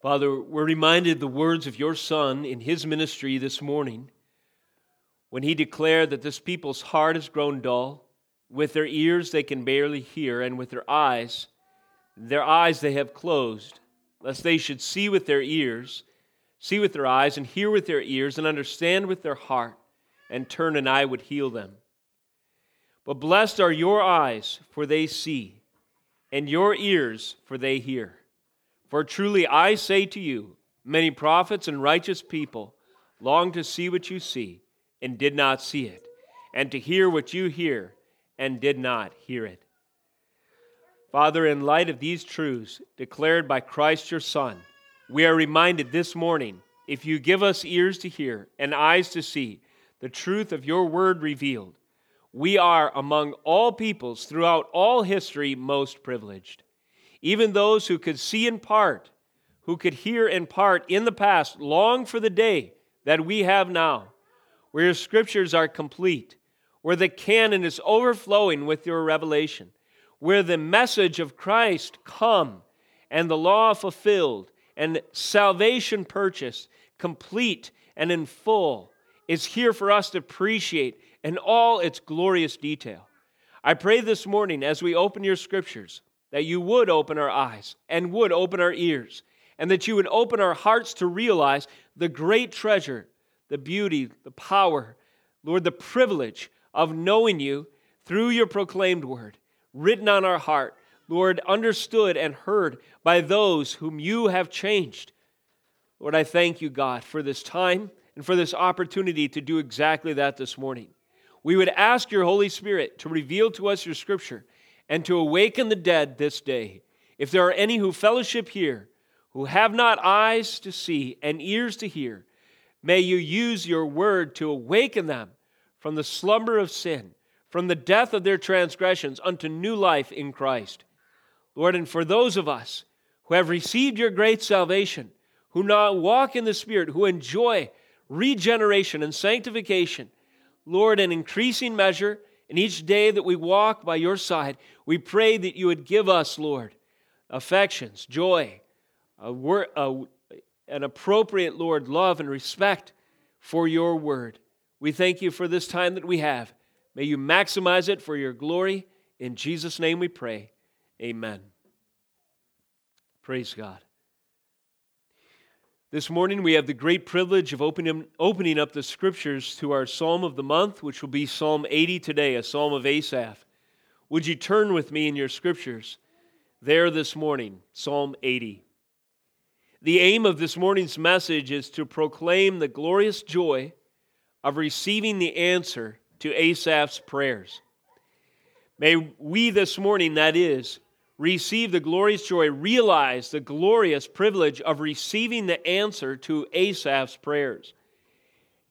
Father, we're reminded the words of your Son in his ministry this morning when he declared that this people's heart has grown dull. With their ears they can barely hear, and with their eyes, their eyes they have closed, lest they should see with their ears, see with their eyes, and hear with their ears, and understand with their heart, and turn, and I would heal them. But blessed are your eyes, for they see, and your ears, for they hear. For truly I say to you, many prophets and righteous people long to see what you see and did not see it, and to hear what you hear and did not hear it. Father, in light of these truths declared by Christ your Son, we are reminded this morning if you give us ears to hear and eyes to see the truth of your word revealed, we are among all peoples throughout all history most privileged. Even those who could see in part, who could hear in part in the past, long for the day that we have now, where your scriptures are complete, where the canon is overflowing with your revelation, where the message of Christ come and the law fulfilled and salvation purchased, complete and in full, is here for us to appreciate in all its glorious detail. I pray this morning as we open your scriptures that you would open our eyes and would open our ears, and that you would open our hearts to realize the great treasure, the beauty, the power, Lord, the privilege of knowing you through your proclaimed word, written on our heart, Lord, understood and heard by those whom you have changed. Lord, I thank you, God, for this time and for this opportunity to do exactly that this morning. We would ask your Holy Spirit to reveal to us your scripture and to awaken the dead this day. If there are any who fellowship here, who have not eyes to see and ears to hear, may you use your word to awaken them from the slumber of sin, from the death of their transgressions unto new life in Christ. Lord, and for those of us who have received your great salvation, who now walk in the Spirit, who enjoy regeneration and sanctification, Lord, in increasing measure, in each day that we walk by your side, we pray that you would give us, Lord, affections, joy, a wor- a, an appropriate, Lord, love and respect for your word. We thank you for this time that we have. May you maximize it for your glory. In Jesus' name we pray. Amen. Praise God. This morning we have the great privilege of opening, opening up the scriptures to our psalm of the month, which will be Psalm 80 today, a psalm of Asaph. Would you turn with me in your scriptures there this morning, Psalm 80? The aim of this morning's message is to proclaim the glorious joy of receiving the answer to Asaph's prayers. May we this morning, that is, receive the glorious joy, realize the glorious privilege of receiving the answer to Asaph's prayers.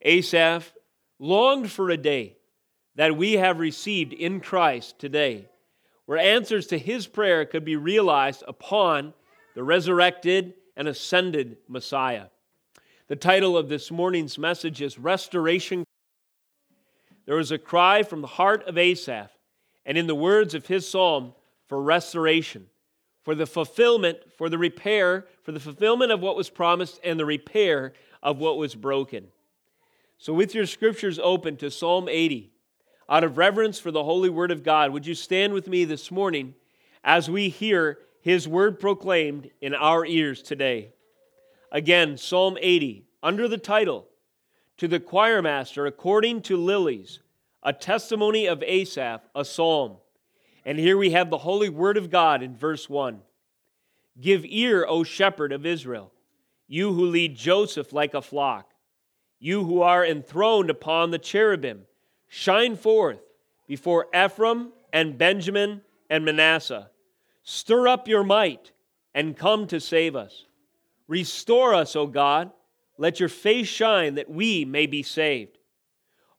Asaph longed for a day that we have received in Christ today, where answers to his prayer could be realized upon the resurrected and ascended Messiah. The title of this morning's message is Restoration. There was a cry from the heart of Asaph, and in the words of his psalm, for restoration, for the fulfillment, for the repair, for the fulfillment of what was promised and the repair of what was broken. So, with your scriptures open to Psalm 80, out of reverence for the holy word of God, would you stand with me this morning as we hear his word proclaimed in our ears today? Again, Psalm 80, under the title, To the choir master according to lilies, a testimony of Asaph, a psalm. And here we have the holy word of God in verse 1. Give ear, O shepherd of Israel, you who lead Joseph like a flock, you who are enthroned upon the cherubim, shine forth before Ephraim and Benjamin and Manasseh. Stir up your might and come to save us. Restore us, O God. Let your face shine that we may be saved.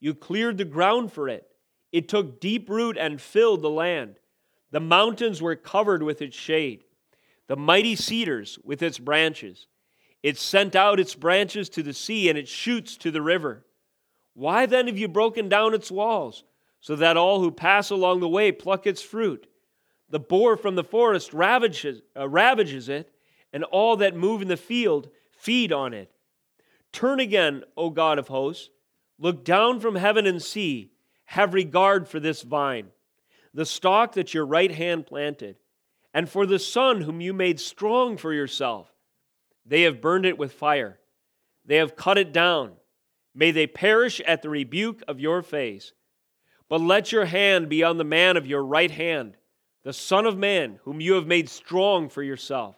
You cleared the ground for it. It took deep root and filled the land. The mountains were covered with its shade, the mighty cedars with its branches. It sent out its branches to the sea and its shoots to the river. Why then have you broken down its walls, so that all who pass along the way pluck its fruit? The boar from the forest ravages, uh, ravages it, and all that move in the field feed on it. Turn again, O God of hosts. Look down from heaven and see. Have regard for this vine, the stalk that your right hand planted, and for the son whom you made strong for yourself. They have burned it with fire, they have cut it down. May they perish at the rebuke of your face. But let your hand be on the man of your right hand, the Son of Man, whom you have made strong for yourself.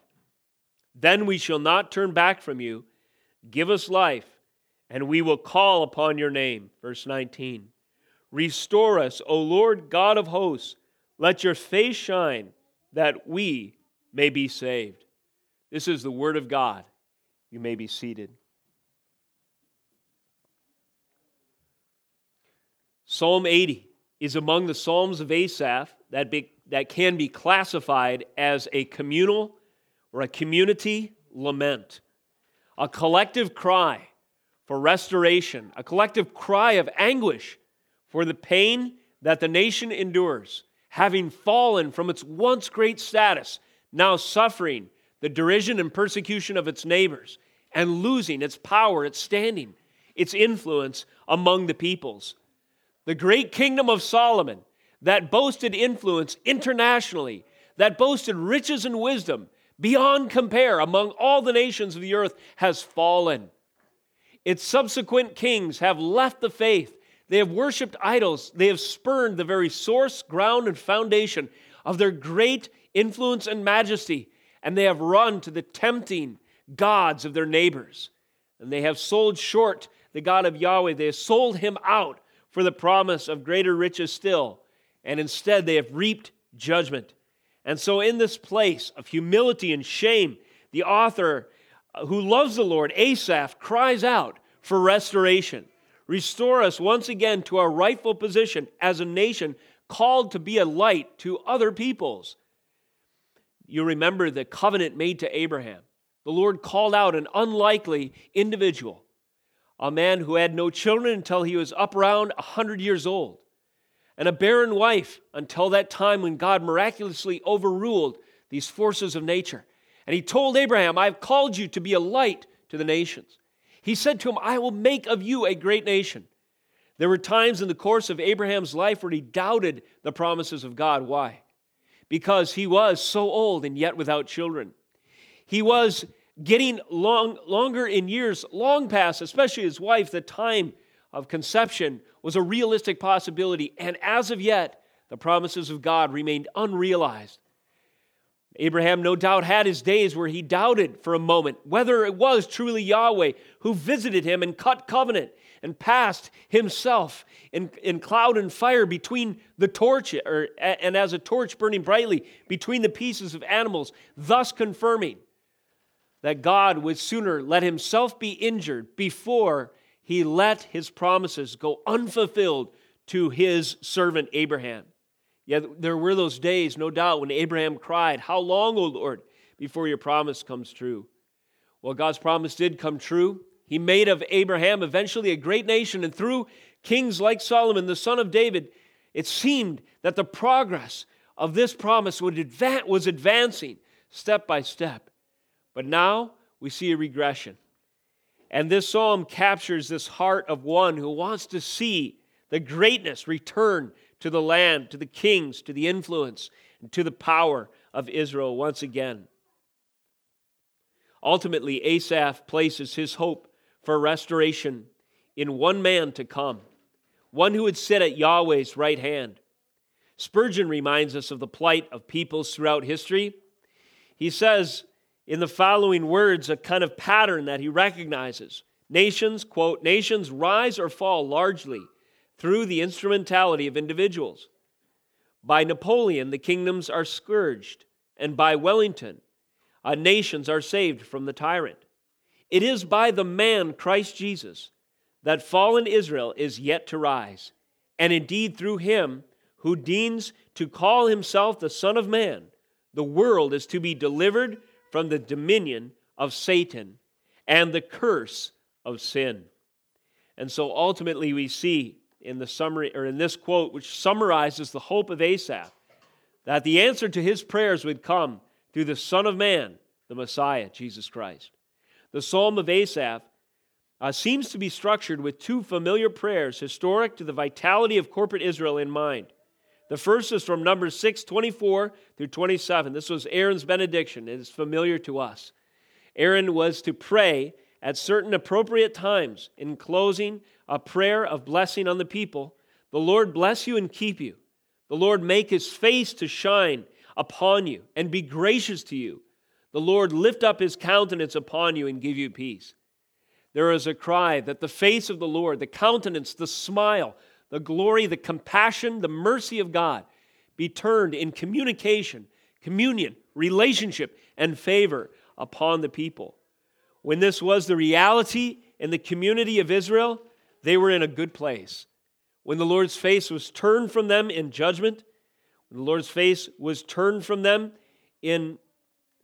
Then we shall not turn back from you. Give us life, and we will call upon your name. Verse 19. Restore us, O Lord God of hosts. Let your face shine, that we may be saved. This is the word of God. You may be seated. Psalm 80 is among the Psalms of Asaph that, be, that can be classified as a communal or a community lament, a collective cry for restoration, a collective cry of anguish for the pain that the nation endures, having fallen from its once great status, now suffering the derision and persecution of its neighbors, and losing its power, its standing, its influence among the peoples. The great kingdom of Solomon, that boasted influence internationally, that boasted riches and wisdom beyond compare among all the nations of the earth, has fallen. Its subsequent kings have left the faith they have worshiped idols. They have spurned the very source, ground, and foundation of their great influence and majesty. And they have run to the tempting gods of their neighbors. And they have sold short the God of Yahweh. They have sold him out for the promise of greater riches still. And instead, they have reaped judgment. And so, in this place of humility and shame, the author Uh, who loves the Lord, Asaph, cries out for restoration. Restore us once again to our rightful position as a nation called to be a light to other peoples. You remember the covenant made to Abraham. The Lord called out an unlikely individual, a man who had no children until he was up around 100 years old, and a barren wife until that time when God miraculously overruled these forces of nature. And he told Abraham, I have called you to be a light to the nations. He said to him, I will make of you a great nation. There were times in the course of Abraham's life where he doubted the promises of God. Why? Because he was so old and yet without children. He was getting long, longer in years, long past, especially his wife, the time of conception was a realistic possibility. And as of yet, the promises of God remained unrealized. Abraham, no doubt, had his days where he doubted for a moment whether it was truly Yahweh who visited him and cut covenant and passed himself in, in cloud and fire between the torch, or, and as a torch burning brightly between the pieces of animals, thus confirming that God would sooner let himself be injured before he let his promises go unfulfilled to his servant Abraham. Yet there were those days, no doubt, when Abraham cried, How long, O Lord, before your promise comes true? Well, God's promise did come true. He made of Abraham eventually a great nation, and through kings like Solomon, the son of David, it seemed that the progress of this promise was advancing step by step. But now we see a regression. And this psalm captures this heart of one who wants to see the greatness return to the land, to the kings, to the influence, and to the power of Israel once again. Ultimately, Asaph places his hope for restoration in one man to come, one who would sit at Yahweh's right hand. Spurgeon reminds us of the plight of peoples throughout history. He says in the following words a kind of pattern that he recognizes. Nations, quote, nations rise or fall largely through the instrumentality of individuals. By Napoleon, the kingdoms are scourged, and by Wellington, uh, nations are saved from the tyrant. It is by the man, Christ Jesus, that fallen Israel is yet to rise, and indeed through him who deigns to call himself the Son of Man, the world is to be delivered from the dominion of Satan and the curse of sin. And so ultimately we see in the summary or in this quote which summarizes the hope of Asaph that the answer to his prayers would come through the Son of Man, the Messiah, Jesus Christ. The Psalm of Asaph uh, seems to be structured with two familiar prayers historic to the vitality of corporate Israel in mind. The first is from Numbers 6 24 through 27. This was Aaron's benediction. It is familiar to us. Aaron was to pray at certain appropriate times in closing a prayer of blessing on the people. The Lord bless you and keep you. The Lord make his face to shine upon you and be gracious to you. The Lord lift up his countenance upon you and give you peace. There is a cry that the face of the Lord, the countenance, the smile, the glory, the compassion, the mercy of God be turned in communication, communion, relationship, and favor upon the people. When this was the reality in the community of Israel, they were in a good place. When the Lord's face was turned from them in judgment, when the Lord's face was turned from them in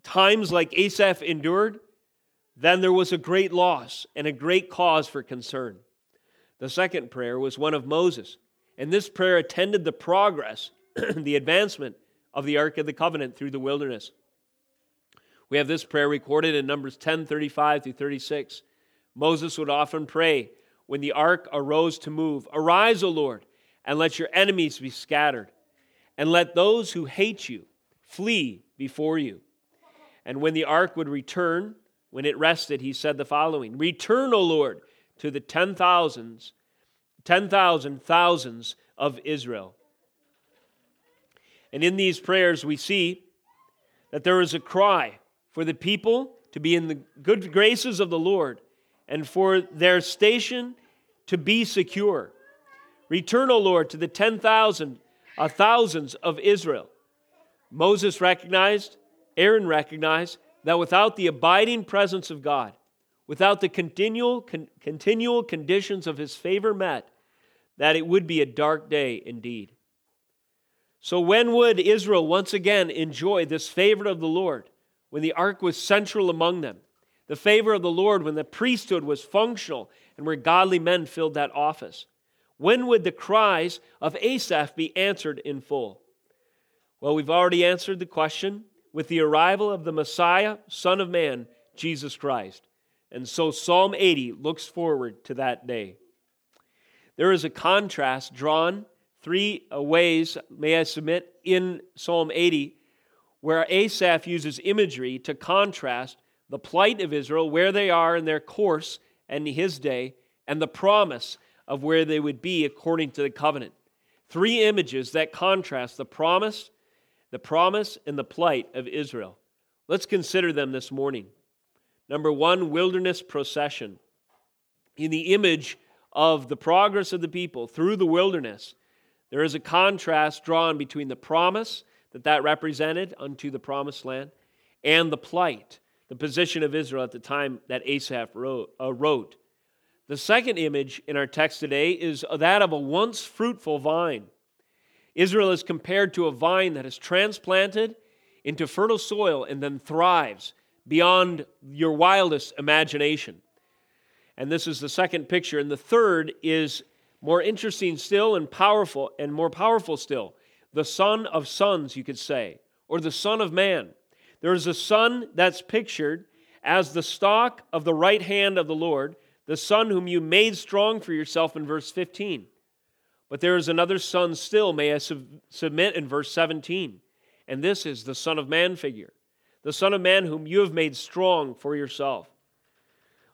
times like Asaph endured, then there was a great loss and a great cause for concern. The second prayer was one of Moses, and this prayer attended the progress, the advancement of the Ark of the Covenant through the wilderness. We have this prayer recorded in Numbers 10 35 through 36. Moses would often pray when the ark arose to move Arise, O Lord, and let your enemies be scattered and let those who hate you flee before you. And when the ark would return, when it rested, he said the following Return, O Lord, to the ten thousands, ten thousand thousands of Israel. And in these prayers, we see that there is a cry for the people to be in the good graces of the Lord and for their station to be secure. Return, O Lord, to the ten thousand uh, thousands of Israel. Moses recognized, Aaron recognized, that without the abiding presence of God, without the continual, con- continual conditions of his favor met, that it would be a dark day indeed. So, when would Israel once again enjoy this favor of the Lord? When the ark was central among them, the favor of the Lord when the priesthood was functional and where godly men filled that office. When would the cries of Asaph be answered in full? Well, we've already answered the question with the arrival of the Messiah, Son of Man, Jesus Christ. And so Psalm 80 looks forward to that day. There is a contrast drawn three uh, ways, may I submit, in Psalm 80, where Asaph uses imagery to contrast the plight of Israel, where they are in their course and his day, and the promise of where they would be according to the covenant. Three images that contrast the promise, the promise, and the plight of Israel. Let's consider them this morning. Number one, wilderness procession. In the image of the progress of the people through the wilderness, there is a contrast drawn between the promise that that represented unto the promised land and the plight, the position of Israel at the time that Asaph wrote. Uh, wrote. The second image in our text today is that of a once fruitful vine. Israel is compared to a vine that is transplanted into fertile soil and then thrives beyond your wildest imagination. And this is the second picture. And the third is more interesting still and powerful and more powerful still. The son of sons, you could say, or the son of man. There is a son that's pictured as the stock of the right hand of the Lord the son whom you made strong for yourself in verse 15. But there is another son still, may I sub- submit in verse 17. And this is the Son of Man figure, the Son of Man whom you have made strong for yourself.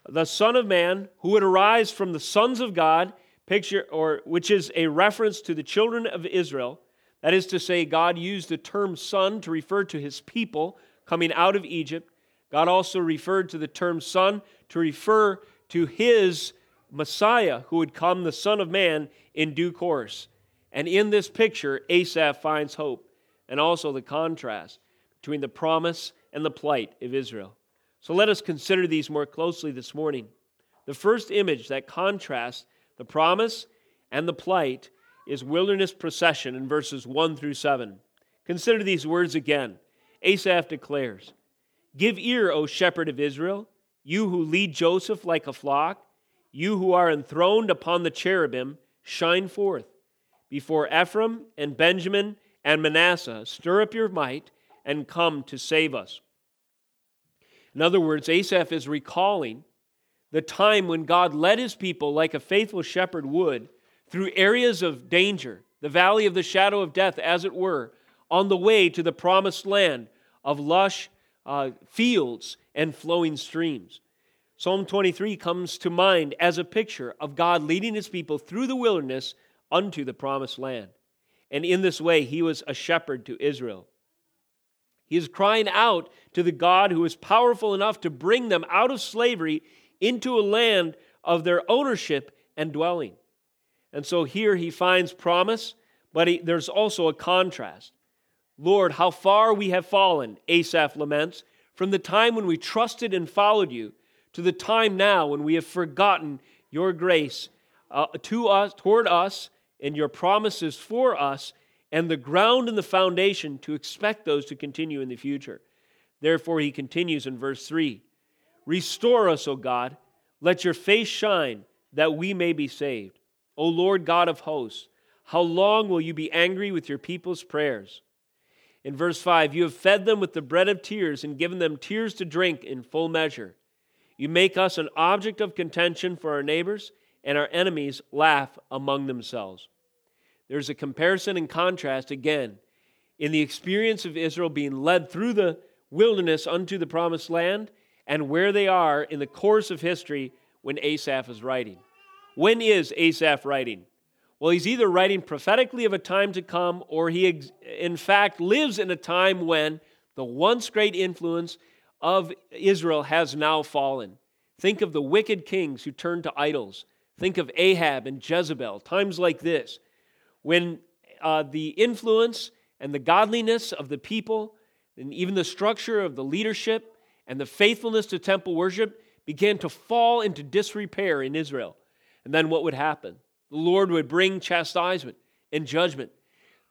The Son of Man who would arise from the sons of God, picture or which is a reference to the children of Israel. That is to say, God used the term son to refer to his people coming out of Egypt. God also referred to the term son to refer to his Messiah who would come, the Son of Man, in due course. And in this picture, Asaph finds hope and also the contrast between the promise and the plight of Israel. So let us consider these more closely this morning. The first image that contrasts the promise and the plight is wilderness procession in verses 1 through 7. Consider these words again. Asaph declares Give ear, O shepherd of Israel, you who lead Joseph like a flock, you who are enthroned upon the cherubim, shine forth. Before Ephraim and Benjamin and Manasseh, stir up your might and come to save us. In other words, Asaph is recalling the time when God led his people like a faithful shepherd would through areas of danger, the valley of the shadow of death, as it were, on the way to the promised land of lush uh, fields and flowing streams. Psalm 23 comes to mind as a picture of God leading his people through the wilderness unto the promised land. And in this way, he was a shepherd to Israel. He is crying out to the God who is powerful enough to bring them out of slavery into a land of their ownership and dwelling. And so here he finds promise, but he, there's also a contrast. Lord, how far we have fallen, Asaph laments, from the time when we trusted and followed you to the time now when we have forgotten your grace uh, to us, toward us, and your promises for us and the ground and the foundation to expect those to continue in the future. Therefore, he continues in verse 3 Restore us, O God. Let your face shine that we may be saved. O Lord God of hosts, how long will you be angry with your people's prayers? In verse 5, you have fed them with the bread of tears and given them tears to drink in full measure. You make us an object of contention for our neighbors, and our enemies laugh among themselves. There's a comparison and contrast again in the experience of Israel being led through the wilderness unto the promised land and where they are in the course of history when Asaph is writing. When is Asaph writing? Well, he's either writing prophetically of a time to come or he, in fact, lives in a time when the once great influence of Israel has now fallen. Think of the wicked kings who turned to idols. Think of Ahab and Jezebel, times like this when uh, the influence and the godliness of the people, and even the structure of the leadership and the faithfulness to temple worship began to fall into disrepair in Israel. And then what would happen? The Lord would bring chastisement and judgment.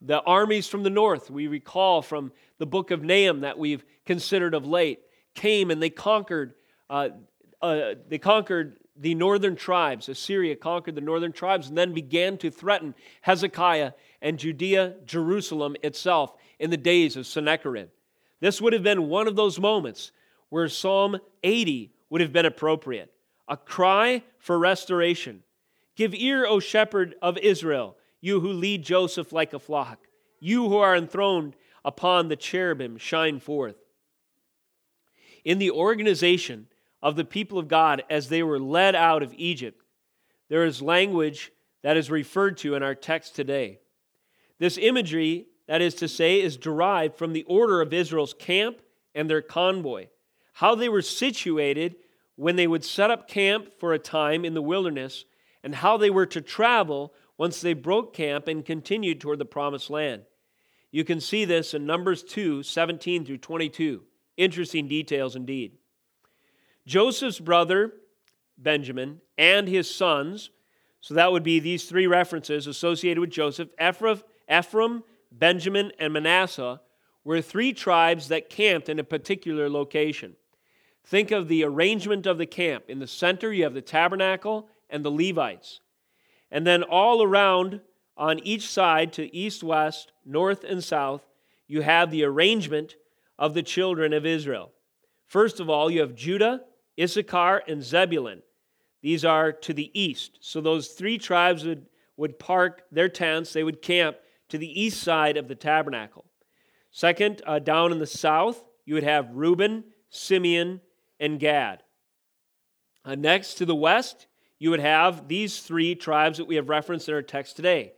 The armies from the north, we recall from the book of Nahum that we've considered of late, came and they conquered. Uh, uh, they conquered the northern tribes. Assyria conquered the northern tribes and then began to threaten Hezekiah and Judea, Jerusalem itself in the days of Sennacherib. This would have been one of those moments where Psalm 80 would have been appropriate a cry for restoration. Give ear, O shepherd of Israel, you who lead Joseph like a flock. You who are enthroned upon the cherubim, shine forth. In the organization of the people of God as they were led out of Egypt. There is language that is referred to in our text today. This imagery, that is to say, is derived from the order of Israel's camp and their convoy, how they were situated when they would set up camp for a time in the wilderness, and how they were to travel once they broke camp and continued toward the promised land. You can see this in Numbers 2 17 through 22. Interesting details indeed. Joseph's brother, Benjamin, and his sons, so that would be these three references associated with Joseph Ephraim, Benjamin, and Manasseh, were three tribes that camped in a particular location. Think of the arrangement of the camp. In the center, you have the tabernacle and the Levites. And then all around, on each side, to east, west, north, and south, you have the arrangement of the children of Israel. First of all, you have Judah, Issachar, and Zebulun. These are to the east. So those three tribes would, would park their tents, they would camp to the east side of the tabernacle. Second, uh, down in the south, you would have Reuben, Simeon, and Gad. Uh, next, to the west, you would have these three tribes that we have referenced in our text today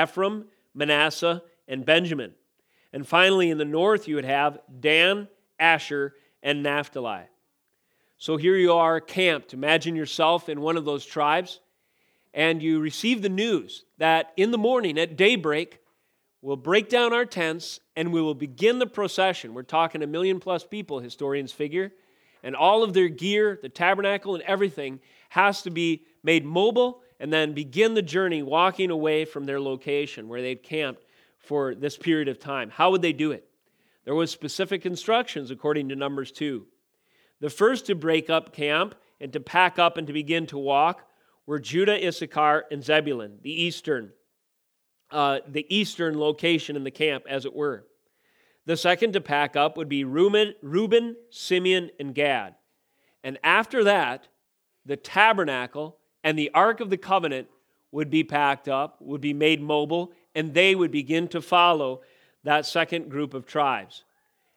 Ephraim, Manasseh, and Benjamin. And finally, in the north, you would have Dan, Asher, and Naphtali. So here you are camped. Imagine yourself in one of those tribes, and you receive the news that in the morning at daybreak, we'll break down our tents and we will begin the procession. We're talking a million plus people, historians figure. and all of their gear, the tabernacle and everything, has to be made mobile and then begin the journey walking away from their location where they'd camped for this period of time. How would they do it? There was specific instructions according to Numbers 2. The first to break up camp and to pack up and to begin to walk were Judah, Issachar, and Zebulun, the eastern, uh, the eastern location in the camp, as it were. The second to pack up would be Reuben, Reuben, Simeon, and Gad. And after that, the tabernacle and the Ark of the Covenant would be packed up, would be made mobile, and they would begin to follow that second group of tribes.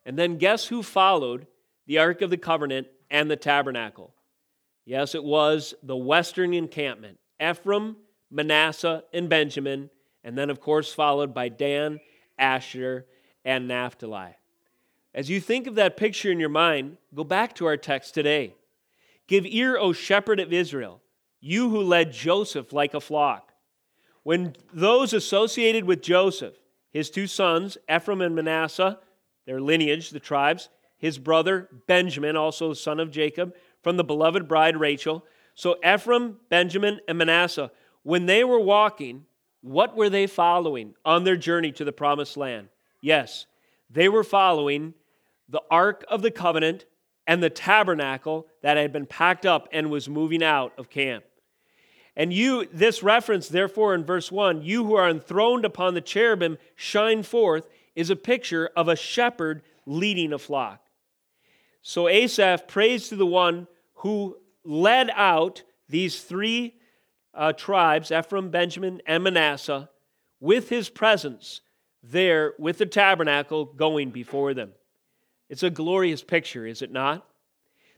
And then guess who followed the Ark of the Covenant and the tabernacle? Yes, it was the western encampment Ephraim, Manasseh, and Benjamin, and then, of course, followed by Dan, Asher, and Naphtali. As you think of that picture in your mind, go back to our text today. Give ear, O shepherd of Israel, you who led Joseph like a flock. When those associated with Joseph, his two sons, Ephraim and Manasseh, their lineage, the tribes, his brother Benjamin, also son of Jacob, from the beloved bride Rachel. So Ephraim, Benjamin, and Manasseh, when they were walking, what were they following on their journey to the promised land? Yes, they were following the Ark of the Covenant and the tabernacle that had been packed up and was moving out of camp. And you, this reference, therefore, in verse 1, you who are enthroned upon the cherubim shine forth, is a picture of a shepherd leading a flock. So Asaph prays to the one who led out these three uh, tribes, Ephraim, Benjamin, and Manasseh, with his presence there with the tabernacle going before them. It's a glorious picture, is it not?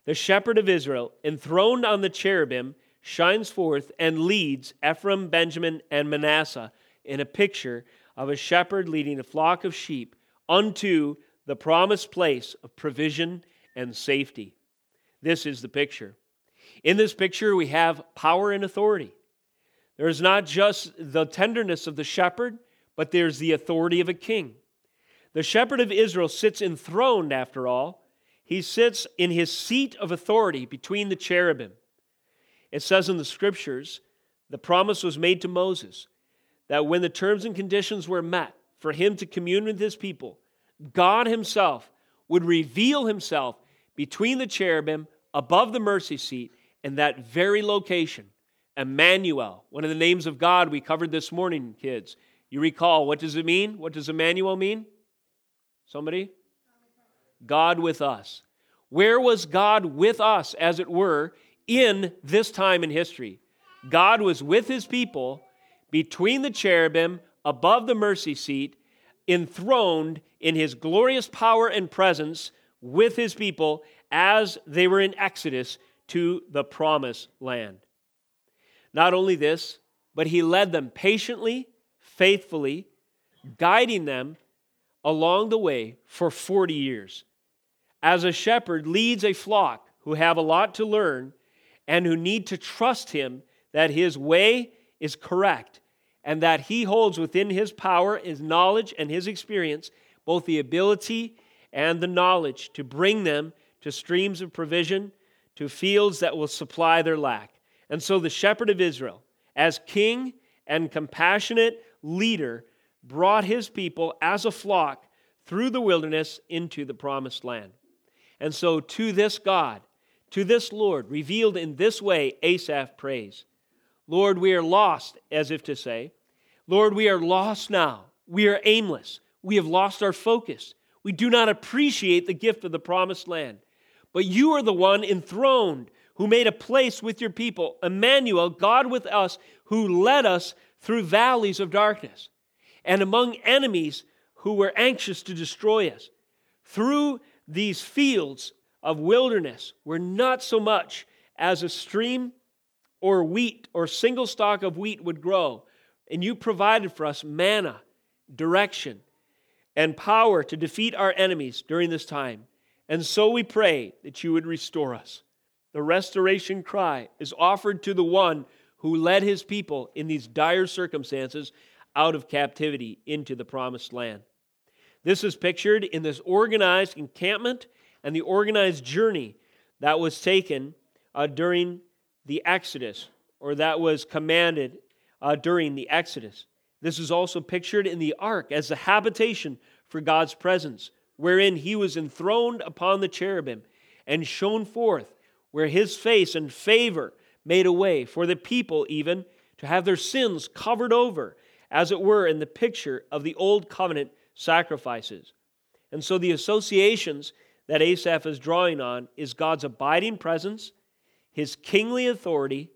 The shepherd of Israel, enthroned on the cherubim, shines forth and leads Ephraim, Benjamin, and Manasseh in a picture of a shepherd leading a flock of sheep unto the promised place of provision and safety. This is the picture. In this picture, we have power and authority. There is not just the tenderness of the shepherd, but there's the authority of a king. The shepherd of Israel sits enthroned, after all. He sits in his seat of authority between the cherubim. It says in the scriptures, the promise was made to Moses that when the terms and conditions were met for him to commune with his people, God himself would reveal himself between the cherubim above the mercy seat in that very location. Emmanuel, one of the names of God we covered this morning, kids. You recall, what does it mean? What does Emmanuel mean? Somebody? God with us. Where was God with us, as it were, in this time in history? God was with his people between the cherubim, above the mercy seat, enthroned in his glorious power and presence with his people as they were in Exodus to the promised land. Not only this, but he led them patiently, faithfully, guiding them along the way for 40 years. As a shepherd leads a flock who have a lot to learn and who need to trust him that his way is correct and that he holds within his power, his knowledge, and his experience both the ability and the knowledge to bring them to streams of provision, to fields that will supply their lack. And so the shepherd of Israel, as king and compassionate leader, brought his people as a flock through the wilderness into the promised land. And so to this God, to this Lord, revealed in this way, Asaph prays Lord, we are lost, as if to say, Lord, we are lost now. We are aimless. We have lost our focus. We do not appreciate the gift of the promised land. But you are the one enthroned who made a place with your people, Emmanuel, God with us, who led us through valleys of darkness and among enemies who were anxious to destroy us. Through these fields of wilderness, where not so much as a stream or wheat or single stalk of wheat would grow. And you provided for us manna, direction, and power to defeat our enemies during this time. And so we pray that you would restore us. The restoration cry is offered to the one who led his people in these dire circumstances out of captivity into the promised land. This is pictured in this organized encampment and the organized journey that was taken uh, during the Exodus, or that was commanded uh, during the Exodus. This is also pictured in the ark as the habitation for God's presence, wherein he was enthroned upon the cherubim and shone forth, where his face and favor made a way for the people even to have their sins covered over, as it were in the picture of the old covenant sacrifices. And so the associations that Asaph is drawing on is God's abiding presence, his kingly authority,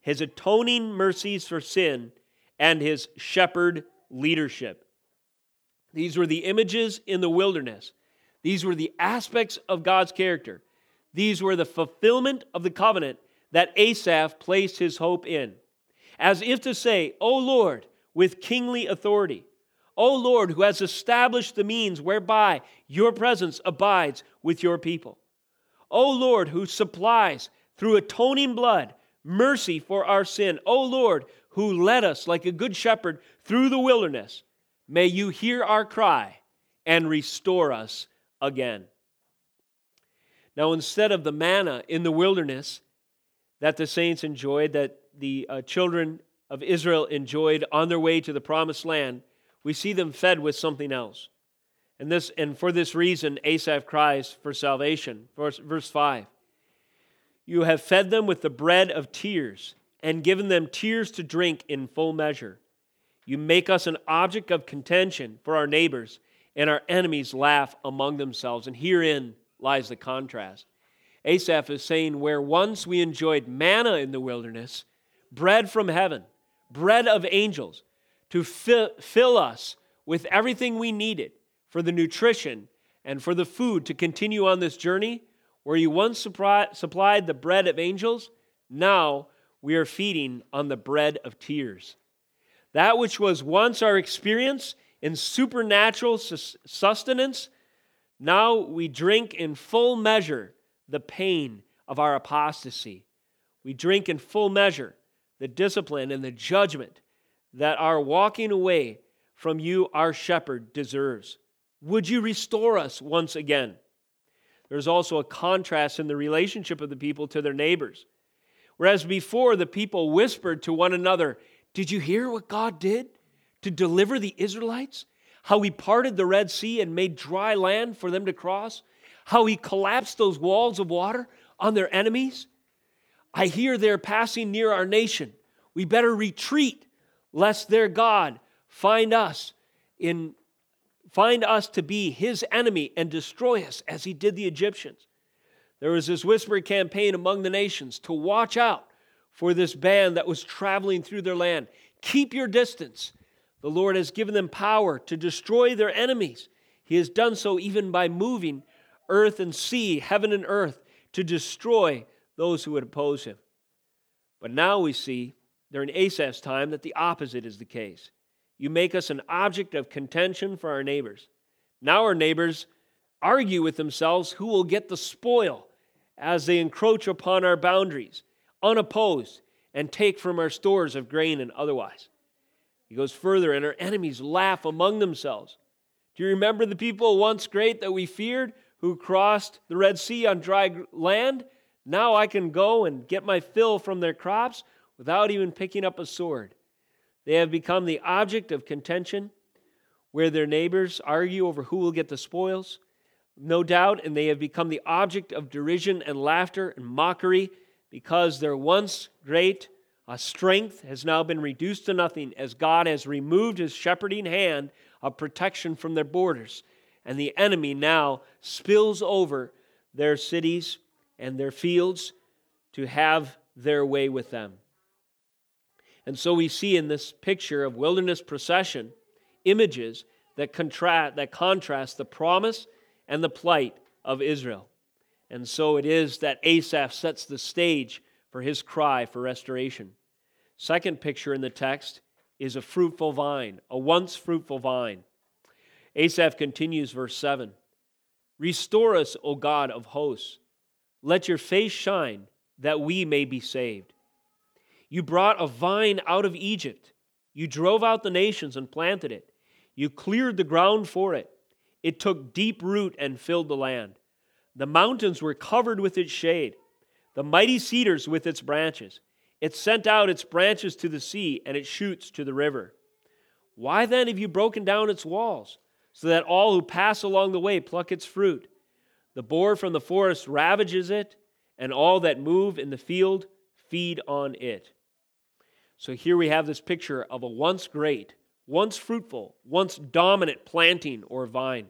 his atoning mercies for sin, and his shepherd leadership. These were the images in the wilderness. These were the aspects of God's character. These were the fulfillment of the covenant that Asaph placed his hope in. As if to say, O Lord, with kingly authority, O Lord, who has established the means whereby your presence abides with your people. O Lord, who supplies through atoning blood mercy for our sin. O Lord, who led us like a good shepherd through the wilderness, may you hear our cry and restore us again. Now, instead of the manna in the wilderness that the saints enjoyed, that the uh, children of Israel enjoyed on their way to the promised land, we see them fed with something else. And, this, and for this reason, Asaph cries for salvation. Verse, verse 5 You have fed them with the bread of tears and given them tears to drink in full measure. You make us an object of contention for our neighbors, and our enemies laugh among themselves. And herein lies the contrast. Asaph is saying, Where once we enjoyed manna in the wilderness, bread from heaven, bread of angels, to fill, fill us with everything we needed for the nutrition and for the food to continue on this journey, where you once supply, supplied the bread of angels, now we are feeding on the bread of tears. That which was once our experience in supernatural sustenance, now we drink in full measure the pain of our apostasy. We drink in full measure the discipline and the judgment that our walking away from you, our shepherd, deserves. Would you restore us once again? There's also a contrast in the relationship of the people to their neighbors. Whereas before, the people whispered to one another, Did you hear what God did to deliver the Israelites? How he parted the Red Sea and made dry land for them to cross? How he collapsed those walls of water on their enemies? I hear they're passing near our nation. We better retreat lest their God find us in find us to be his enemy and destroy us as he did the Egyptians. There was this whispered campaign among the nations to watch out for this band that was traveling through their land. Keep your distance. The Lord has given them power to destroy their enemies. He has done so even by moving earth and sea, heaven and earth, to destroy those who would oppose him. But now we see during Asaph's time that the opposite is the case. You make us an object of contention for our neighbors. Now our neighbors argue with themselves who will get the spoil as they encroach upon our boundaries, unopposed, and take from our stores of grain and otherwise. He goes further, and our enemies laugh among themselves. Do you remember the people once great that we feared who crossed the Red Sea on dry land? Now I can go and get my fill from their crops without even picking up a sword. They have become the object of contention where their neighbors argue over who will get the spoils, no doubt, and they have become the object of derision and laughter and mockery because their once great uh, strength has now been reduced to nothing as God has removed his shepherding hand of protection from their borders. And the enemy now spills over their cities and their fields to have their way with them. And so we see in this picture of wilderness procession images that, contra- that contrast the promise and the plight of Israel. And so it is that Asaph sets the stage for his cry for restoration. Second picture in the text is a fruitful vine, a once fruitful vine. Asaph continues, verse 7 Restore us, O God of hosts. Let your face shine that we may be saved. You brought a vine out of Egypt. You drove out the nations and planted it. You cleared the ground for it. It took deep root and filled the land. The mountains were covered with its shade, the mighty cedars with its branches. It sent out its branches to the sea and its shoots to the river. Why then have you broken down its walls, so that all who pass along the way pluck its fruit? The boar from the forest ravages it, and all that move in the field feed on it. So here we have this picture of a once great, once fruitful, once dominant planting or vine.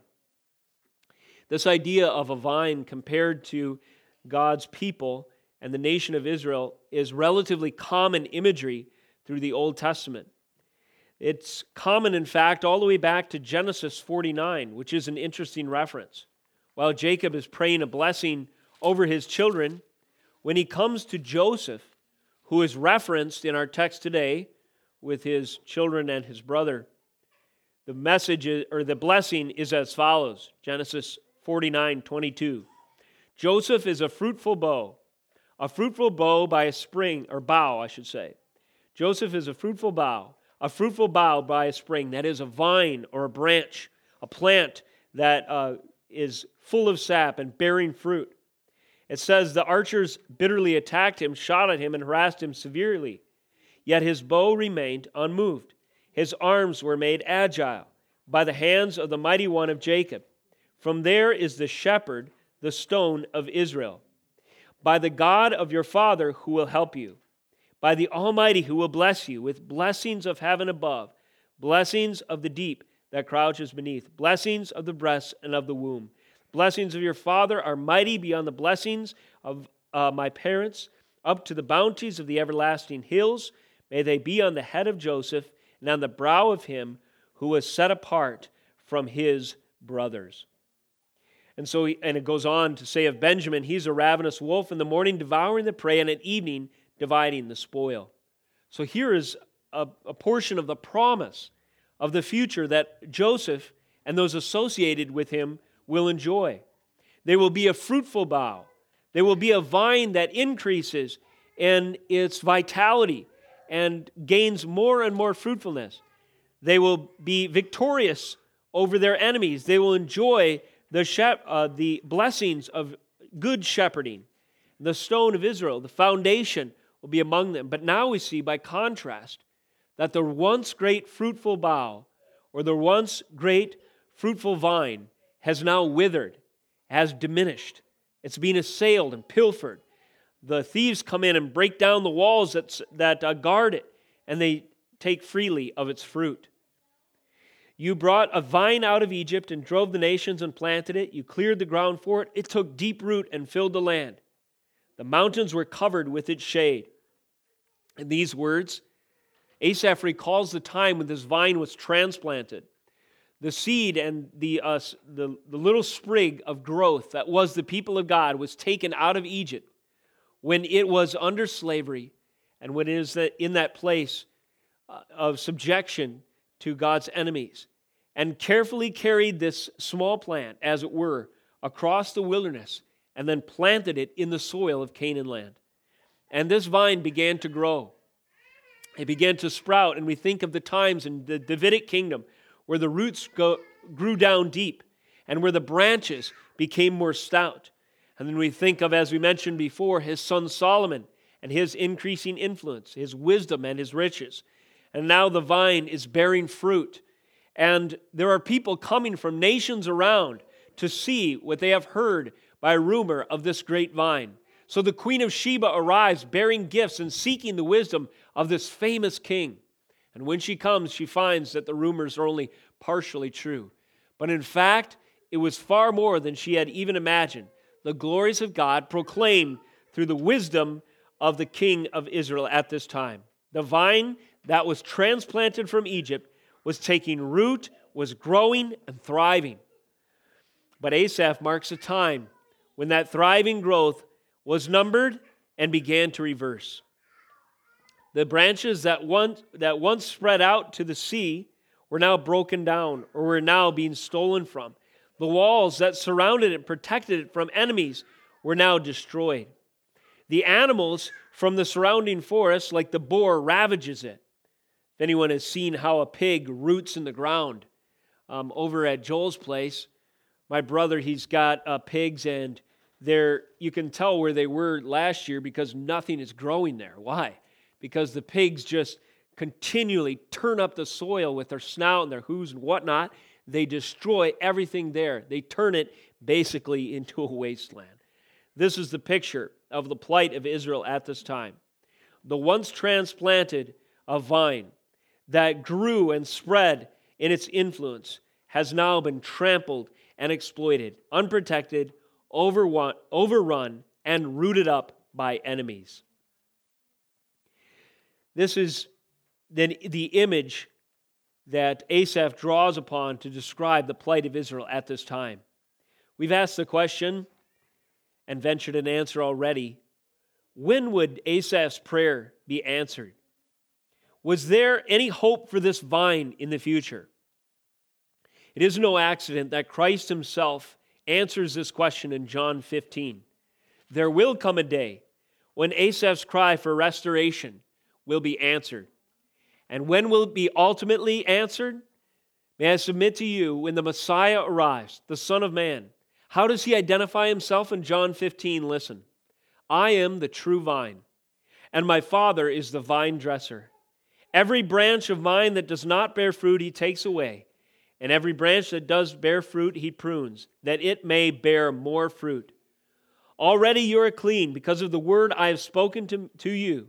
This idea of a vine compared to God's people and the nation of Israel is relatively common imagery through the Old Testament. It's common, in fact, all the way back to Genesis 49, which is an interesting reference. While Jacob is praying a blessing over his children, when he comes to Joseph, who is referenced in our text today with his children and his brother, the message or the blessing is as follows Genesis 49 22. Joseph is a fruitful bow, a fruitful bow by a spring, or bough, I should say. Joseph is a fruitful bough, a fruitful bough by a spring, that is a vine or a branch, a plant that uh, is full of sap and bearing fruit. It says the archers bitterly attacked him, shot at him, and harassed him severely. Yet his bow remained unmoved. His arms were made agile by the hands of the mighty one of Jacob. From there is the shepherd, the stone of Israel. By the God of your father who will help you, by the Almighty who will bless you with blessings of heaven above, blessings of the deep that crouches beneath, blessings of the breast and of the womb. Blessings of your father are mighty beyond the blessings of uh, my parents, up to the bounties of the everlasting hills. May they be on the head of Joseph and on the brow of him who was set apart from his brothers. And so, he, and it goes on to say of Benjamin, he's a ravenous wolf in the morning devouring the prey, and at evening dividing the spoil. So here is a, a portion of the promise of the future that Joseph and those associated with him will enjoy. They will be a fruitful bough. They will be a vine that increases in its vitality and gains more and more fruitfulness. They will be victorious over their enemies. They will enjoy the, uh, the blessings of good shepherding. The stone of Israel, the foundation, will be among them. But now we see, by contrast, that the once great fruitful bough, or the once great fruitful vine, has now withered, has diminished. It's been assailed and pilfered. The thieves come in and break down the walls that, that uh, guard it, and they take freely of its fruit. You brought a vine out of Egypt and drove the nations and planted it. You cleared the ground for it. It took deep root and filled the land. The mountains were covered with its shade. In these words, Asaph recalls the time when this vine was transplanted. The seed and the, uh, the, the little sprig of growth that was the people of God was taken out of Egypt when it was under slavery and when it is in that place uh, of subjection to God's enemies and carefully carried this small plant, as it were, across the wilderness and then planted it in the soil of Canaan land. And this vine began to grow. It began to sprout, and we think of the times in the Davidic kingdom where the roots go, grew down deep and where the branches became more stout. And then we think of, as we mentioned before, his son Solomon and his increasing influence, his wisdom and his riches. And now the vine is bearing fruit. And there are people coming from nations around to see what they have heard by rumor of this great vine. So the Queen of Sheba arrives bearing gifts and seeking the wisdom of this famous king. And when she comes, she finds that the rumors are only partially true. But in fact, it was far more than she had even imagined. The glories of God proclaimed through the wisdom of the king of Israel at this time. The vine that was transplanted from Egypt was taking root, was growing, and thriving. But Asaph marks a time when that thriving growth was numbered and began to reverse. The branches that once, that once spread out to the sea were now broken down or were now being stolen from. The walls that surrounded it protected it from enemies were now destroyed. The animals from the surrounding forest, like the boar, ravages it. If anyone has seen how a pig roots in the ground, um, over at Joel's place, my brother, he's got uh, pigs, and there you can tell where they were last year because nothing is growing there. Why? Because the pigs just continually turn up the soil with their snout and their hooves and whatnot. They destroy everything there. They turn it basically into a wasteland. This is the picture of the plight of Israel at this time. The once transplanted a vine that grew and spread in its influence has now been trampled and exploited, unprotected, overrun, and rooted up by enemies. This is then the image that Asaph draws upon to describe the plight of Israel at this time. We've asked the question and ventured an answer already. When would Asaph's prayer be answered? Was there any hope for this vine in the future? It is no accident that Christ himself answers this question in John 15. There will come a day when Asaph's cry for restoration will be answered. And when will it be ultimately answered? May I submit to you when the Messiah arrives, the Son of Man? How does he identify himself in John 15? Listen I am the true vine, and my Father is the vine dresser. Every branch of mine that does not bear fruit, he takes away. And every branch that does bear fruit, he prunes, that it may bear more fruit. Already you are clean because of the word I have spoken to, to you.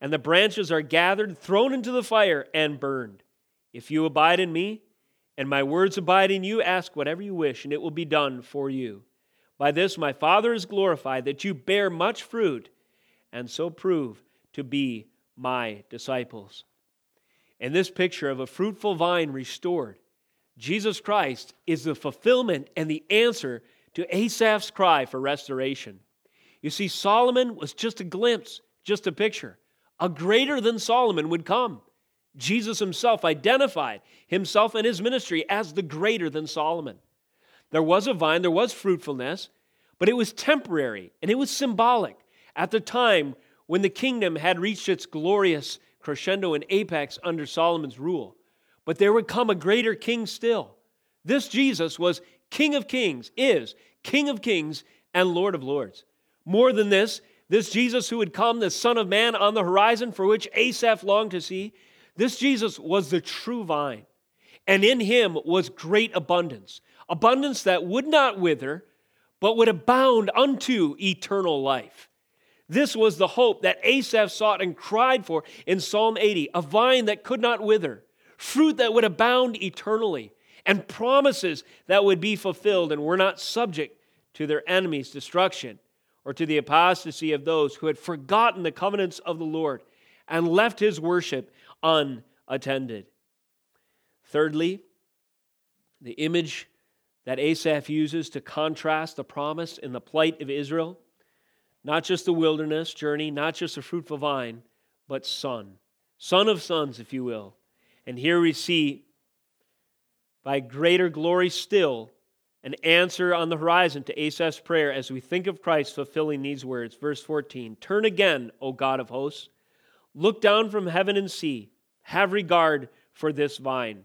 And the branches are gathered, thrown into the fire, and burned. If you abide in me, and my words abide in you, ask whatever you wish, and it will be done for you. By this my Father is glorified, that you bear much fruit, and so prove to be my disciples. In this picture of a fruitful vine restored, Jesus Christ is the fulfillment and the answer to Asaph's cry for restoration. You see, Solomon was just a glimpse, just a picture. A greater than Solomon would come. Jesus himself identified himself and his ministry as the greater than Solomon. There was a vine, there was fruitfulness, but it was temporary and it was symbolic. At the time when the kingdom had reached its glorious crescendo and apex under Solomon's rule, but there would come a greater king still. This Jesus was King of kings, is King of kings and Lord of lords. More than this, this Jesus who would come, the Son of Man on the horizon, for which Asaph longed to see, this Jesus was the true vine. And in him was great abundance, abundance that would not wither, but would abound unto eternal life. This was the hope that Asaph sought and cried for in Psalm 80 a vine that could not wither, fruit that would abound eternally, and promises that would be fulfilled and were not subject to their enemies' destruction or to the apostasy of those who had forgotten the covenants of the Lord and left his worship unattended. Thirdly, the image that Asaph uses to contrast the promise and the plight of Israel, not just the wilderness journey, not just a fruitful vine, but son. Son of sons, if you will. And here we see, by greater glory still, an answer on the horizon to Asaph's prayer as we think of Christ fulfilling these words. Verse 14 Turn again, O God of hosts. Look down from heaven and see. Have regard for this vine,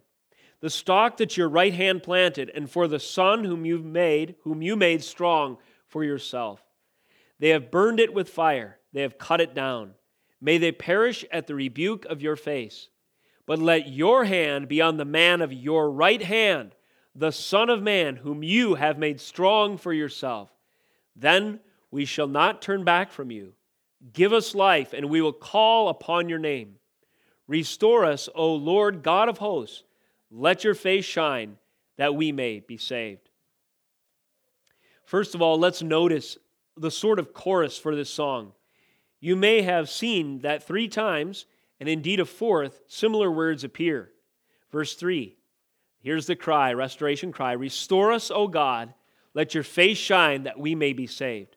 the stalk that your right hand planted, and for the son whom you made, whom you made strong for yourself. They have burned it with fire, they have cut it down. May they perish at the rebuke of your face. But let your hand be on the man of your right hand, the Son of Man, whom you have made strong for yourself. Then we shall not turn back from you. Give us life, and we will call upon your name. Restore us, O Lord God of hosts. Let your face shine, that we may be saved. First of all, let's notice the sort of chorus for this song. You may have seen that three times and indeed a fourth, similar words appear. Verse 3 Here's the cry, restoration cry Restore us, O God. let your face shine that we may be saved.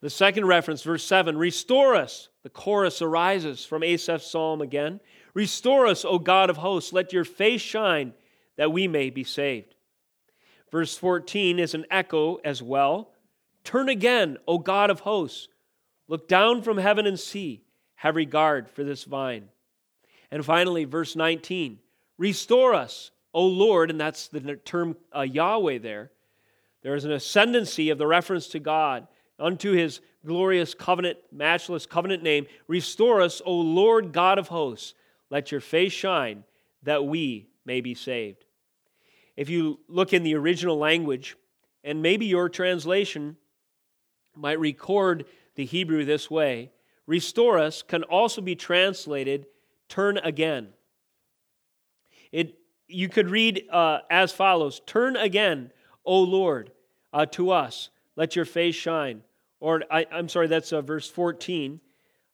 The second reference, verse 7 Restore us. The chorus arises from Asaph's psalm again. Restore us, O God of hosts. Let your face shine that we may be saved. Verse 14 is an echo as well. Turn again, O God of hosts. Look down from heaven and see. Have regard for this vine. And finally, verse 19 Restore us, O Lord, and that's the term uh, Yahweh there. There is an ascendancy of the reference to God unto his glorious covenant, matchless covenant name. Restore us, O Lord God of hosts. Let your face shine that we may be saved. If you look in the original language, and maybe your translation might record the Hebrew this way restore us can also be translated turn again. It, you could read uh, as follows Turn again, O Lord, uh, to us. Let your face shine. Or, I, am sorry, that's uh, verse 14.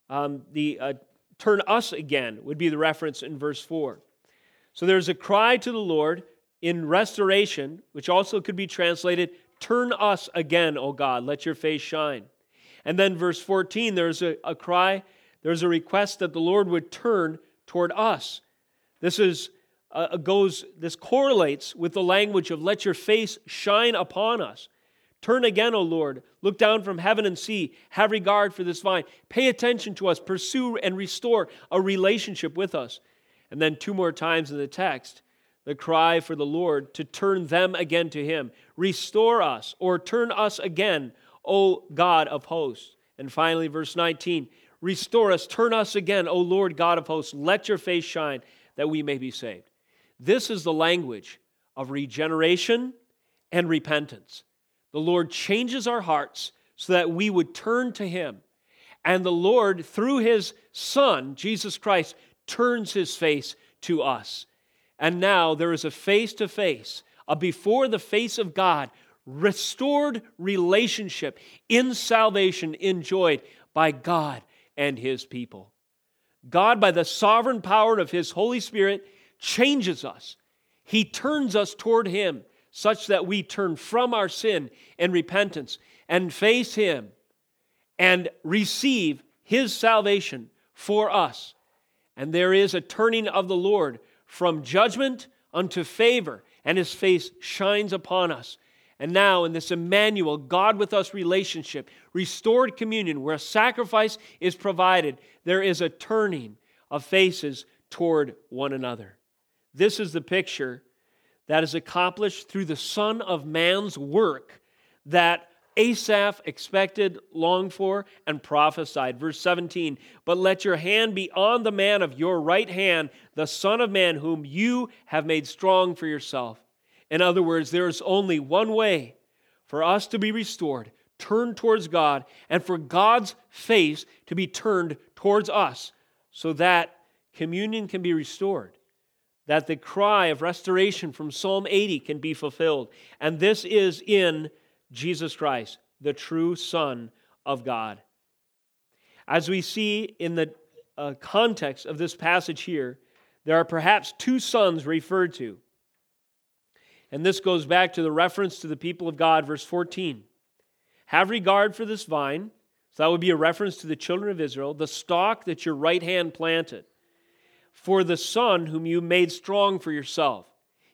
Um, the uh, turn us again would be the reference in verse 4. So there's a cry to the Lord in restoration, which also could be translated, Turn us again, O God, let your face shine. And then verse 14, there's a, a cry, there's a request that the Lord would turn toward us. This is uh, goes this correlates with the language of let your face shine upon us. Turn again, O Lord. Look down from heaven and see. Have regard for this vine. Pay attention to us. Pursue and restore a relationship with us. And then, two more times in the text, the cry for the Lord to turn them again to Him. Restore us, or turn us again, O God of hosts. And finally, verse 19 Restore us, turn us again, O Lord God of hosts. Let your face shine that we may be saved. This is the language of regeneration and repentance. The Lord changes our hearts so that we would turn to Him. And the Lord, through His Son, Jesus Christ, turns His face to us. And now there is a face to face, a before the face of God, restored relationship in salvation enjoyed by God and His people. God, by the sovereign power of His Holy Spirit, changes us. He turns us toward Him such that we turn from our sin and repentance and face Him and receive His salvation for us. And there is a turning of the Lord from judgment unto favor, and His face shines upon us. And now, in this Emmanuel, God with us relationship, restored communion, where a sacrifice is provided, there is a turning of faces toward one another. This is the picture that is accomplished through the Son of Man's work that Asaph expected, longed for, and prophesied. Verse 17, but let your hand be on the man of your right hand, the Son of Man, whom you have made strong for yourself. In other words, there is only one way for us to be restored turn towards God, and for God's face to be turned towards us so that communion can be restored that the cry of restoration from Psalm 80 can be fulfilled. And this is in Jesus Christ, the true Son of God. As we see in the uh, context of this passage here, there are perhaps two sons referred to. And this goes back to the reference to the people of God, verse 14. Have regard for this vine. So that would be a reference to the children of Israel, the stalk that your right hand planted for the son whom you made strong for yourself.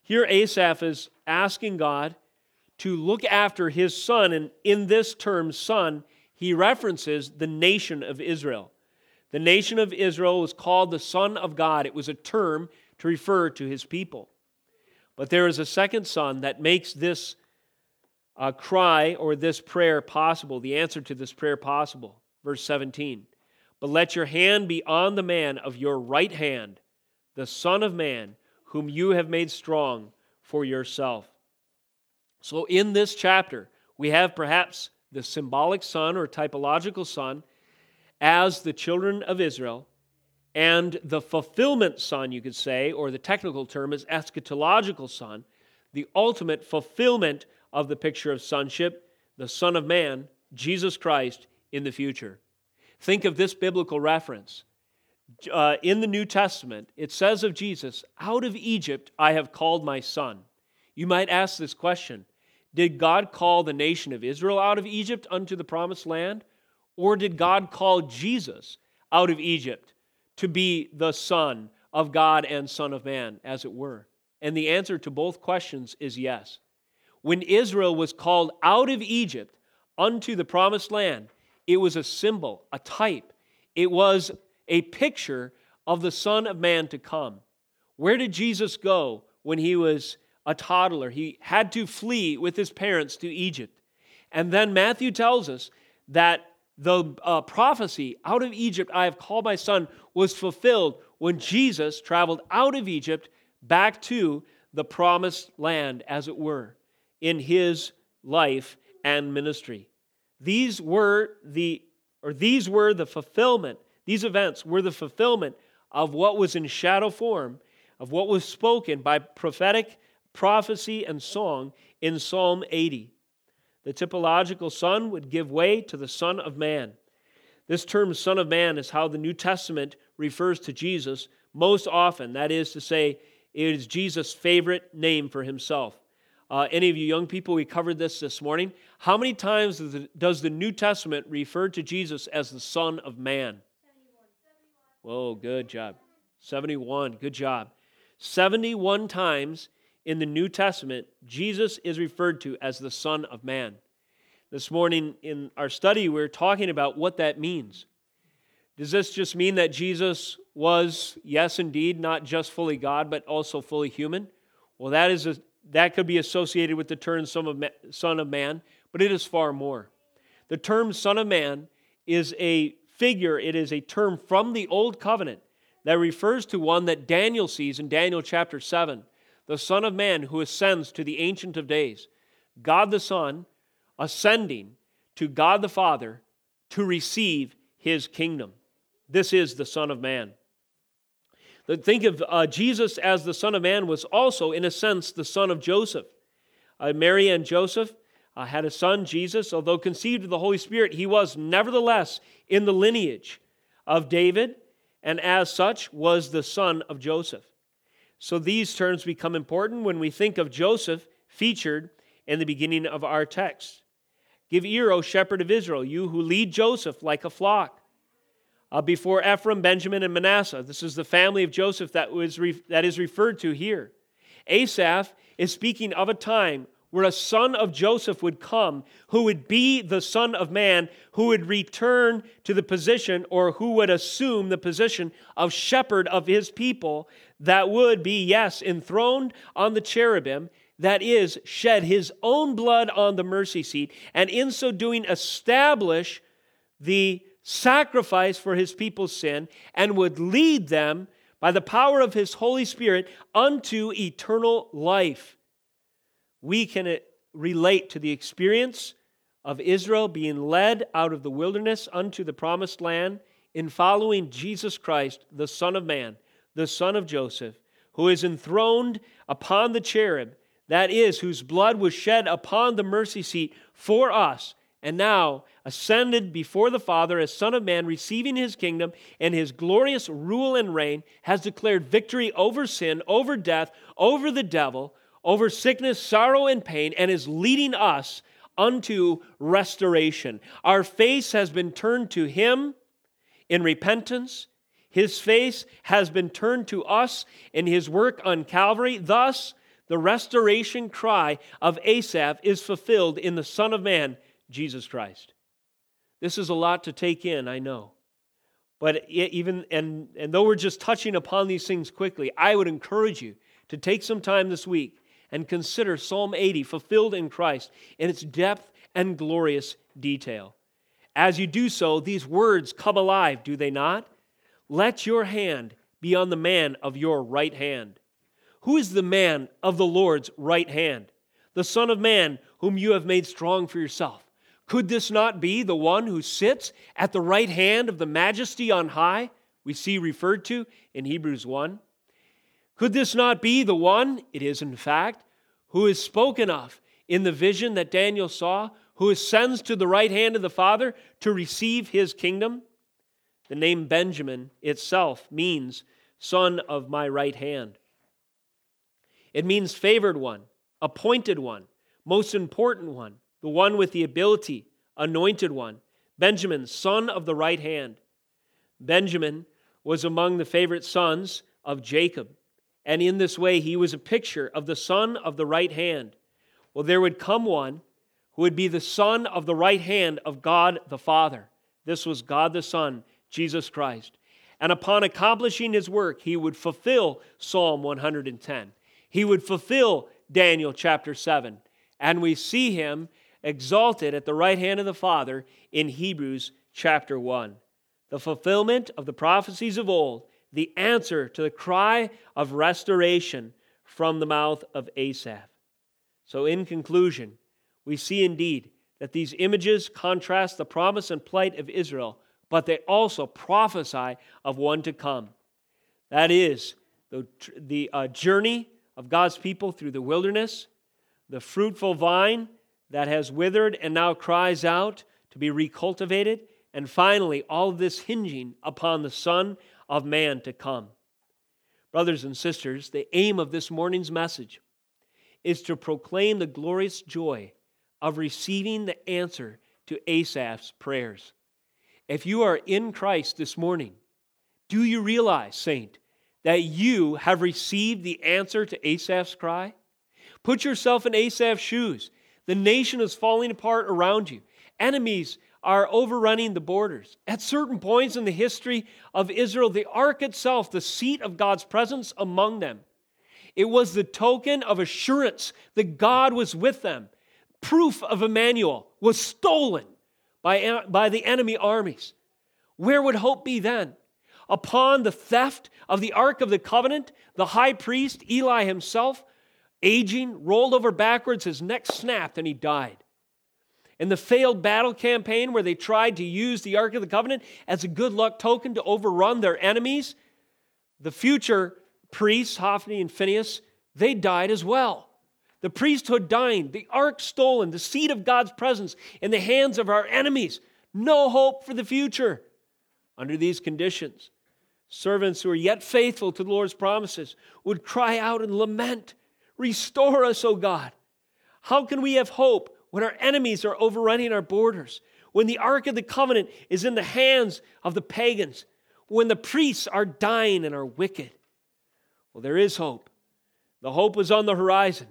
Here, Asaph is asking God to look after his son, and in this term, son, he references the nation of Israel. The nation of Israel was called the Son of God. It was a term to refer to his people. But there is a second son that makes this uh, cry or this prayer possible, the answer to this prayer possible. Verse 17. But let your hand be on the man of your right hand, the Son of Man, whom you have made strong for yourself. So, in this chapter, we have perhaps the symbolic son or typological son as the children of Israel, and the fulfillment son, you could say, or the technical term is eschatological son, the ultimate fulfillment of the picture of sonship, the Son of Man, Jesus Christ, in the future. Think of this biblical reference. Uh, in the New Testament, it says of Jesus, Out of Egypt I have called my son. You might ask this question Did God call the nation of Israel out of Egypt unto the promised land? Or did God call Jesus out of Egypt to be the Son of God and Son of Man, as it were? And the answer to both questions is yes. When Israel was called out of Egypt unto the promised land, it was a symbol, a type. It was a picture of the Son of Man to come. Where did Jesus go when he was a toddler? He had to flee with his parents to Egypt. And then Matthew tells us that the uh, prophecy, out of Egypt I have called my son, was fulfilled when Jesus traveled out of Egypt back to the promised land, as it were, in his life and ministry. These were the or these were the fulfillment, these events were the fulfillment of what was in shadow form, of what was spoken by prophetic prophecy and song in Psalm 80. The typological Son would give way to the Son of Man. This term, Son of Man, is how the New Testament refers to Jesus most often. That is to say, it is Jesus' favorite name for himself. Uh, any of you young people, we covered this this morning. How many times does the, does the New Testament refer to Jesus as the Son of Man? 71. Whoa, good job. 71, good job. 71 times in the New Testament, Jesus is referred to as the Son of Man. This morning in our study, we we're talking about what that means. Does this just mean that Jesus was, yes, indeed, not just fully God, but also fully human? Well, that, is a, that could be associated with the term Son of Man, but it is far more. The term Son of Man is a figure, it is a term from the Old Covenant that refers to one that Daniel sees in Daniel chapter 7 the Son of Man who ascends to the Ancient of Days, God the Son ascending to God the Father to receive his kingdom. This is the Son of Man. Think of uh, Jesus as the Son of Man was also, in a sense, the son of Joseph. Uh, Mary and Joseph uh, had a son, Jesus. Although conceived of the Holy Spirit, he was nevertheless in the lineage of David, and as such was the son of Joseph. So these terms become important when we think of Joseph featured in the beginning of our text. Give ear, O shepherd of Israel, you who lead Joseph like a flock. Uh, before Ephraim, Benjamin, and Manasseh. This is the family of Joseph that, was re- that is referred to here. Asaph is speaking of a time where a son of Joseph would come who would be the Son of Man, who would return to the position or who would assume the position of shepherd of his people, that would be, yes, enthroned on the cherubim, that is, shed his own blood on the mercy seat, and in so doing establish the sacrifice for his people's sin, and would lead them by the power of his Holy Spirit unto eternal life. We can uh, relate to the experience of Israel being led out of the wilderness unto the promised land in following Jesus Christ, the Son of Man, the Son of Joseph, who is enthroned upon the cherub, that is, whose blood was shed upon the mercy seat for us, and now ascended before the Father as Son of Man, receiving his kingdom and his glorious rule and reign, has declared victory over sin, over death, over the devil over sickness, sorrow, and pain, and is leading us unto restoration. Our face has been turned to Him in repentance. His face has been turned to us in His work on Calvary. Thus, the restoration cry of Asaph is fulfilled in the Son of Man, Jesus Christ. This is a lot to take in, I know. But even and and though we're just touching upon these things quickly, I would encourage you to take some time this week and consider Psalm 80 fulfilled in Christ in its depth and glorious detail. As you do so, these words come alive, do they not? Let your hand be on the man of your right hand. Who is the man of the Lord's right hand? The Son of Man, whom you have made strong for yourself. Could this not be the one who sits at the right hand of the majesty on high, we see referred to in Hebrews 1? Could this not be the one, it is in fact, who is spoken of in the vision that Daniel saw, who ascends to the right hand of the Father to receive his kingdom? The name Benjamin itself means son of my right hand. It means favored one, appointed one, most important one, the one with the ability, anointed one, Benjamin, son of the right hand. Benjamin was among the favorite sons of Jacob, and in this way he was a picture of the son of the right hand. Well, there would come one who would be the son of the right hand of God the Father. This was God the Son, Jesus Christ. And upon accomplishing his work, he would fulfill Psalm 110. He would fulfill Daniel chapter 7. And we see him exalted at the right hand of the Father in Hebrews chapter 1. The fulfillment of the prophecies of old, the answer to the cry of restoration from the mouth of Asaph. So, in conclusion, we see indeed that these images contrast the promise and plight of Israel, but they also prophesy of one to come. That is, the, the uh, journey of God's people through the wilderness, the fruitful vine that has withered and now cries out to be recultivated, and finally, all this hinging upon the Son of Man to come. Brothers and sisters, the aim of this morning's message is to proclaim the glorious joy of receiving the answer to Asaph's prayers. If you are in Christ this morning, do you realize, saint, that you have received the answer to Asaph's cry? Put yourself in Asaph's shoes. The nation is falling apart around you. Enemies are overrunning the borders. At certain points in the history of Israel, the ark itself, the seat of God's presence among them, it was the token of assurance that God was with them proof of Emmanuel was stolen by, by the enemy armies. Where would hope be then? Upon the theft of the Ark of the Covenant, the high priest, Eli himself, aging, rolled over backwards, his neck snapped, and he died. In the failed battle campaign where they tried to use the Ark of the Covenant as a good luck token to overrun their enemies, the future priests, Hophni and Phineas, they died as well the priesthood dying, the ark stolen, the seat of God's presence in the hands of our enemies. No hope for the future. Under these conditions, servants who are yet faithful to the Lord's promises would cry out and lament, Restore us, O God. How can we have hope when our enemies are overrunning our borders? When the Ark of the Covenant is in the hands of the pagans? When the priests are dying and are wicked? Well, there is hope. The hope was on the horizon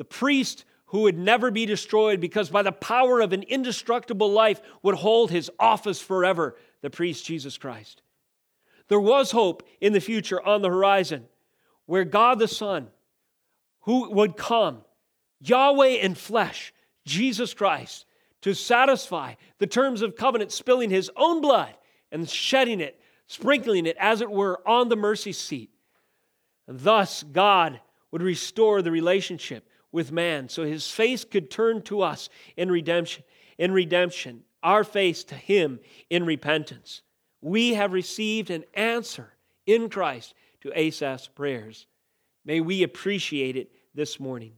the priest who would never be destroyed because by the power of an indestructible life would hold his office forever, the priest Jesus Christ. There was hope in the future on the horizon where God the Son, who would come, Yahweh in flesh, Jesus Christ, to satisfy the terms of covenant, spilling his own blood and shedding it, sprinkling it, as it were, on the mercy seat. And thus, God would restore the relationship with man so his face could turn to us in redemption in redemption our face to him in repentance we have received an answer in Christ to Asaph's prayers may we appreciate it this morning.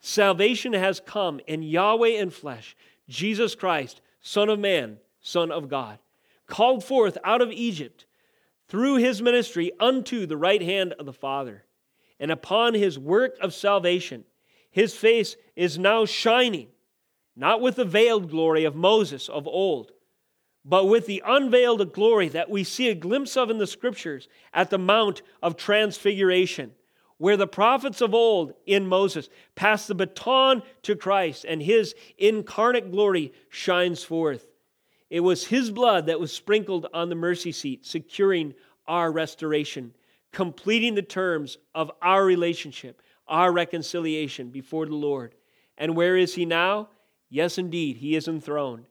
Salvation has come in Yahweh in flesh Jesus Christ son of man son of God called forth out of Egypt through his ministry unto the right hand of the Father. And upon his work of salvation his face is now shining, not with the veiled glory of Moses of old, but with the unveiled glory that we see a glimpse of in the scriptures at the Mount of Transfiguration, where the prophets of old in Moses pass the baton to Christ and his incarnate glory shines forth. It was his blood that was sprinkled on the mercy seat, securing our restoration, completing the terms of our relationship our reconciliation before the Lord. And where is he now? Yes, indeed, he is enthroned.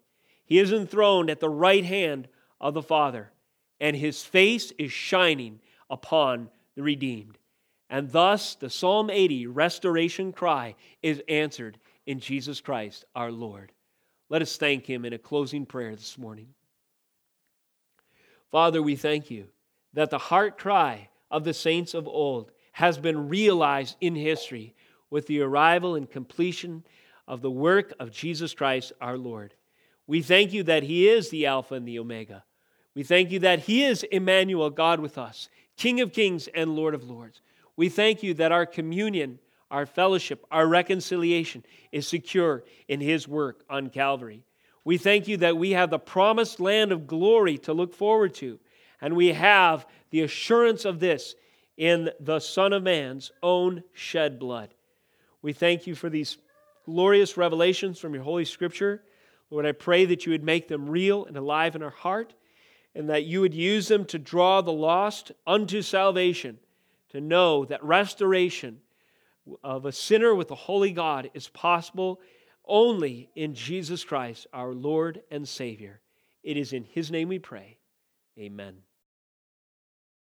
He is enthroned at the right hand of the Father, and his face is shining upon the redeemed. And thus, the Psalm 80 restoration cry is answered in Jesus Christ our Lord. Let us thank him in a closing prayer this morning. Father, we thank you that the heart cry of the saints of old has been realized in history with the arrival and completion of the work of Jesus Christ our Lord. We thank you that He is the Alpha and the Omega. We thank you that He is Emmanuel, God with us, King of kings and Lord of lords. We thank you that our communion, our fellowship, our reconciliation is secure in His work on Calvary. We thank you that we have the promised land of glory to look forward to, and we have the assurance of this in the Son of Man's own shed blood. We thank you for these glorious revelations from your Holy Scripture. Lord, I pray that you would make them real and alive in our heart, and that you would use them to draw the lost unto salvation, to know that restoration of a sinner with the holy God is possible only in Jesus Christ, our Lord and Savior. It is in His name we pray. Amen.